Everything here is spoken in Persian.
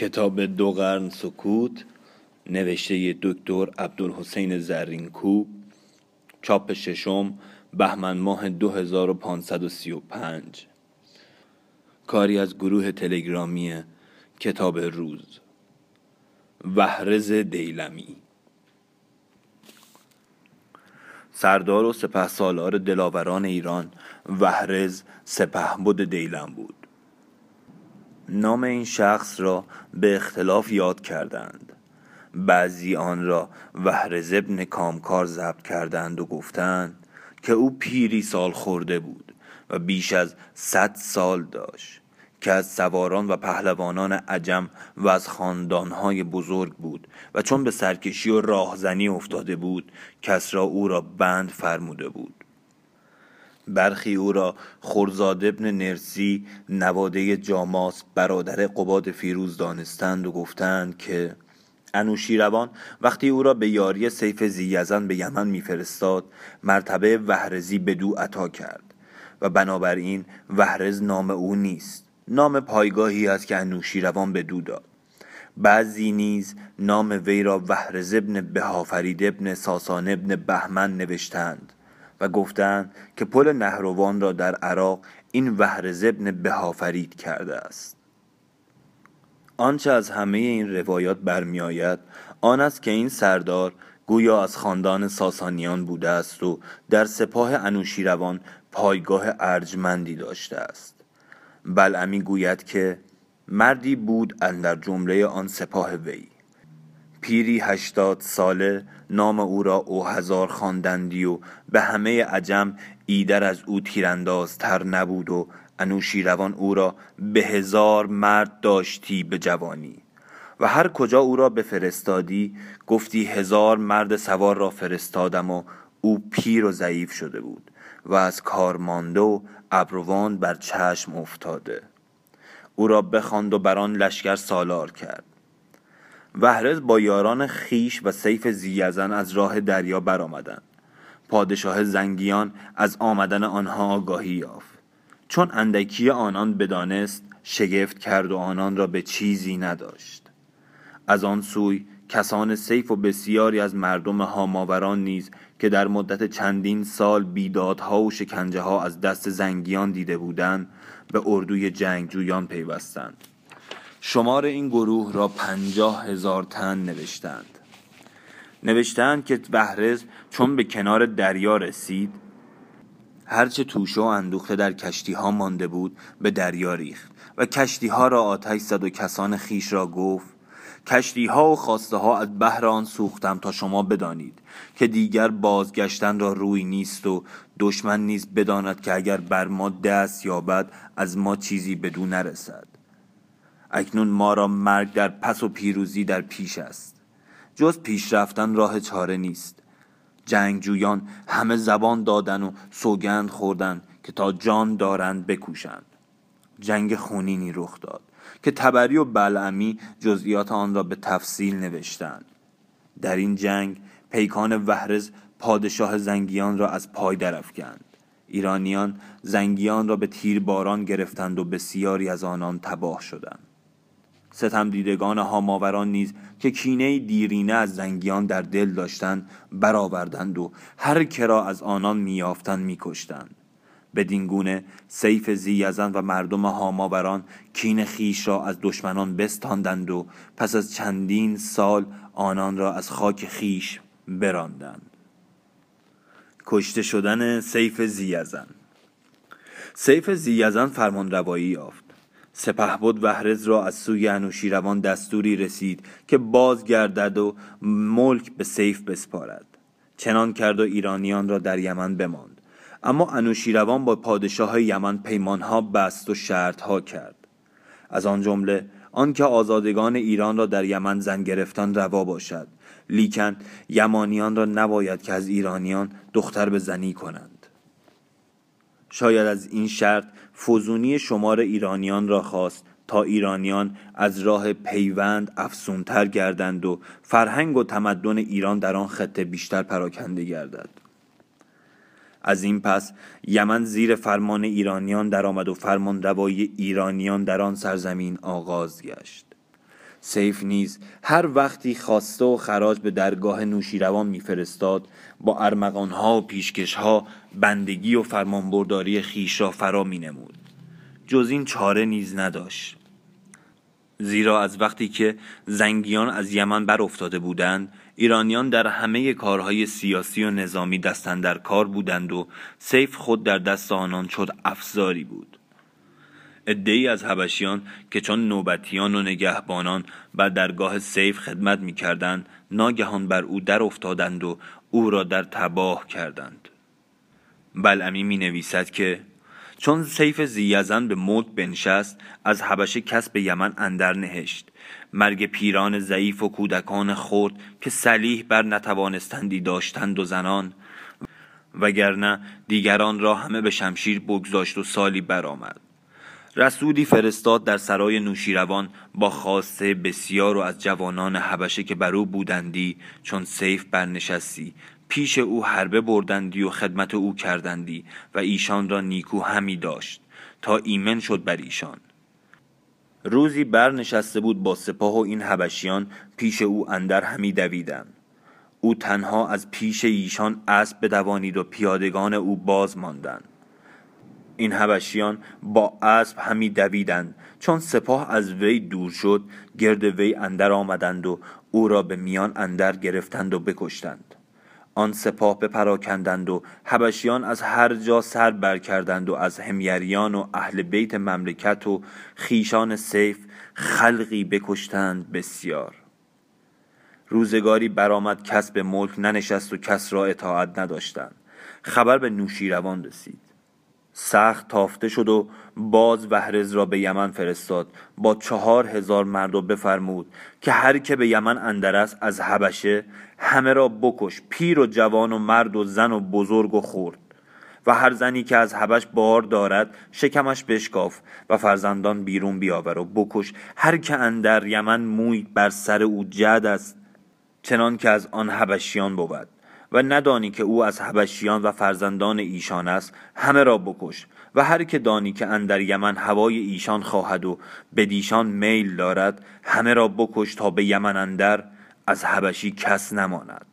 کتاب دو قرن سکوت نوشته دکتر عبدالحسین زرینکو چاپ ششم بهمن ماه 2535 کاری از گروه تلگرامی کتاب روز. وحرز دیلمی. سردار و سپه سالار دلاوران ایران وحرز سپه بود دیلم بود. نام این شخص را به اختلاف یاد کردند. بعضی آن را وحرز ابن کامکار ضبط کردند و گفتند که او پیری سال خورده بود و بیش از صد سال داشت که از سواران و پهلوانان عجم و از خاندانهای بزرگ بود و چون به سرکشی و راهزنی افتاده بود کس را او را بند فرموده بود. برخی او را خورزاد ابن نرسی نواده جاماس برادر قباد فیروز دانستند و گفتند که انوشیروان وقتی او را به یاری سیف زیزن به یمن میفرستاد مرتبه وحرزی به دو عطا کرد و بنابراین وحرز نام او نیست. نام پایگاهی است که انوشیروان به دو داد. بعضی نیز نام وی را وحرز ابن بهافرید ابن ساسان ابن بهمن نوشتند. و گفتند که پل نهروان را در عراق این وحرز ابن بهافرید کرده است. آنچه از همه این روایات برمیآید آن است که این سردار گویا از خاندان ساسانیان بوده است و در سپاه انوشیروان پایگاه ارجمندی داشته است. بلعمی گوید که مردی بود اندر جمله آن سپاه وی. پیری هشتاد ساله نام او را او هزار خواندندی و به همه عجم ایدر از او تر نبود و انوشیروان او را به هزار مرد داشتی به جوانی. و هر کجا او را بفرستادی گفتی هزار مرد سوار را فرستادم و او پیر و ضعیف شده بود و از کار مانده و ابروان بر چشم افتاده. او را بخواند و بران لشکر سالار کرد. وحرز با یاران خیش و سیف زیزن از راه دریا برآمدند. پادشاه زنگیان از آمدن آنها آگاهی یافت. چون اندکی آنان بدانست شگفت کرد و آنان را به چیزی نداشت. از آن سوی کسان سیف و بسیاری از مردم هاماوران نیز که در مدت چندین سال بیدادها و شکنجه ها از دست زنگیان دیده بودند به اردوی جنگجویان پیوستند. شمار این گروه را پنجاه هزار تن نوشتند. نوشتند که بهرز چون به کنار دریا رسید هرچه توشه و اندوخته در کشتی ها مانده بود به دریا ریخت و کشتی ها را آتش زد و کسان خیش را گفت کشتی ها و خواسته ها از بهر آن سوختم تا شما بدانید که دیگر بازگشتن را روی نیست و دشمن نیز بداند که اگر بر ما دست یابد از ما چیزی بدو نرسد. اکنون ما را مرگ در پس و پیروزی در پیش است. جز پیش رفتن راه چاره نیست. جنگجویان همه زبان دادن و سوگند خوردن که تا جان دارند بکوشند. جنگ خونینی رخ داد که تبری و بلعمی جزئیات آن را به تفصیل نوشتند. در این جنگ پیکان وحرز پادشاه زنگیان را از پای درفکند ایرانیان زنگیان را به تیر باران گرفتند و بسیاری از آنان تباه شدند. ستم دیدگان هاماوران نیز که کینه دیرینه از زنگیان در دل داشتند برآوردند و هر کرا از آنان میافتند میکشتند. بدین گونه سیف زیزن و مردم هاماوران کین خیش را از دشمنان بستاندند و پس از چندین سال آنان را از خاک خیش براندند. کشته شدن سیف زیزن سیف زیزن فرمان روایی یافت. سپهبد وحرز را از سوی انوشیروان دستوری رسید که بازگردد و ملک به سیف بسپارد. چنان کرد و ایرانیان را در یمن بماند. اما انوشیروان با پادشاه یمن پیمانها بست و شرطها کرد. از آن جمله آنکه آزادگان ایران را در یمن زن گرفتن روا باشد لیکن یمانیان را نباید که از ایرانیان دختر به زنی کنند. شاید از این شرط فزونی شمار ایرانیان را خواست تا ایرانیان از راه پیوند افسونتر گردند و فرهنگ و تمدن ایران در آن خطه بیشتر پراکنده گردد. از این پس یمن زیر فرمان ایرانیان درآمد و فرمان روایی ایرانیان در آن سرزمین آغاز گشت. سیف نیز هر وقتی خواسته و خراج به درگاه نوشیروان میفرستاد با ارمغانها و پیشکشها بندگی و فرمانبرداری خیش را فرا مینمود. جز این چاره نیز نداشت. زیرا از وقتی که زنگیان از یمن بر افتاده بودند ایرانیان در همه کارهای سیاسی و نظامی دستن در کار بودند و سیف خود در دست آنان شد افزاری بود. ادهی از هبشیان که چون نوبتیان و نگهبانان بر درگاه سیف خدمت می کردند ناگهان بر او در افتادند و او را در تباه کردند. بلعمی می نویسد که چون سیف زیزن به موت بنشست از حبشه کس به یمن اندر نهشت. مرگ پیران ضعیف و کودکان خرد که سلیح بر نتوانستندی داشتند و زنان وگرنه دیگران را همه به شمشیر بگذاشت و سالی برآمد. رسولی فرستاد در سرای نوشیروان با خواسته بسیار و از جوانان حبشه که بر او بودندی چون سیف برنشستی. پیش او حربه بردندی و خدمت او کردندی و ایشان را نیکو همی داشت. تا ایمن شد بر ایشان. روزی برنشسته بود با سپاه و این حبشیان پیش او اندر همی دویدند او تنها از پیش ایشان اسب بدوانید و پیادگان او باز ماندند این هبشیان با اسب همی دویدند. چون سپاه از وی دور شد گرد وی اندر آمدند و او را به میان اندر گرفتند و بکشتند. آن سپاه بپراکندند و هبشیان از هر جا سر برکردند و از همیریان و اهل بیت مملکت و خیشان سیف خلقی بکشتند بسیار. روزگاری برآمد کس به ملک ننشست و کس را اطاعت نداشتند. خبر به نوشیروان رسید. سخت تافته شد و باز وهرز را به یمن فرستاد. با چهار هزار مرد و بفرمود که هر که به یمن اندر است از حبشه همه را بکش پیر و جوان و مرد و زن و بزرگ و خورد و هر زنی که از حبش بار دارد شکمش بشکاف و فرزندان بیرون بیاور و بکش. هر که اندر یمن موی بر سر او جد است چنان که از آن حبشیان بود. و ندانی که او از حبشیان و فرزندان ایشان است همه را بکش و هر که دانی که اندر یمن هوای ایشان خواهد و بدیشان میل دارد همه را بکش تا به یمن اندر از حبشی کس نماند.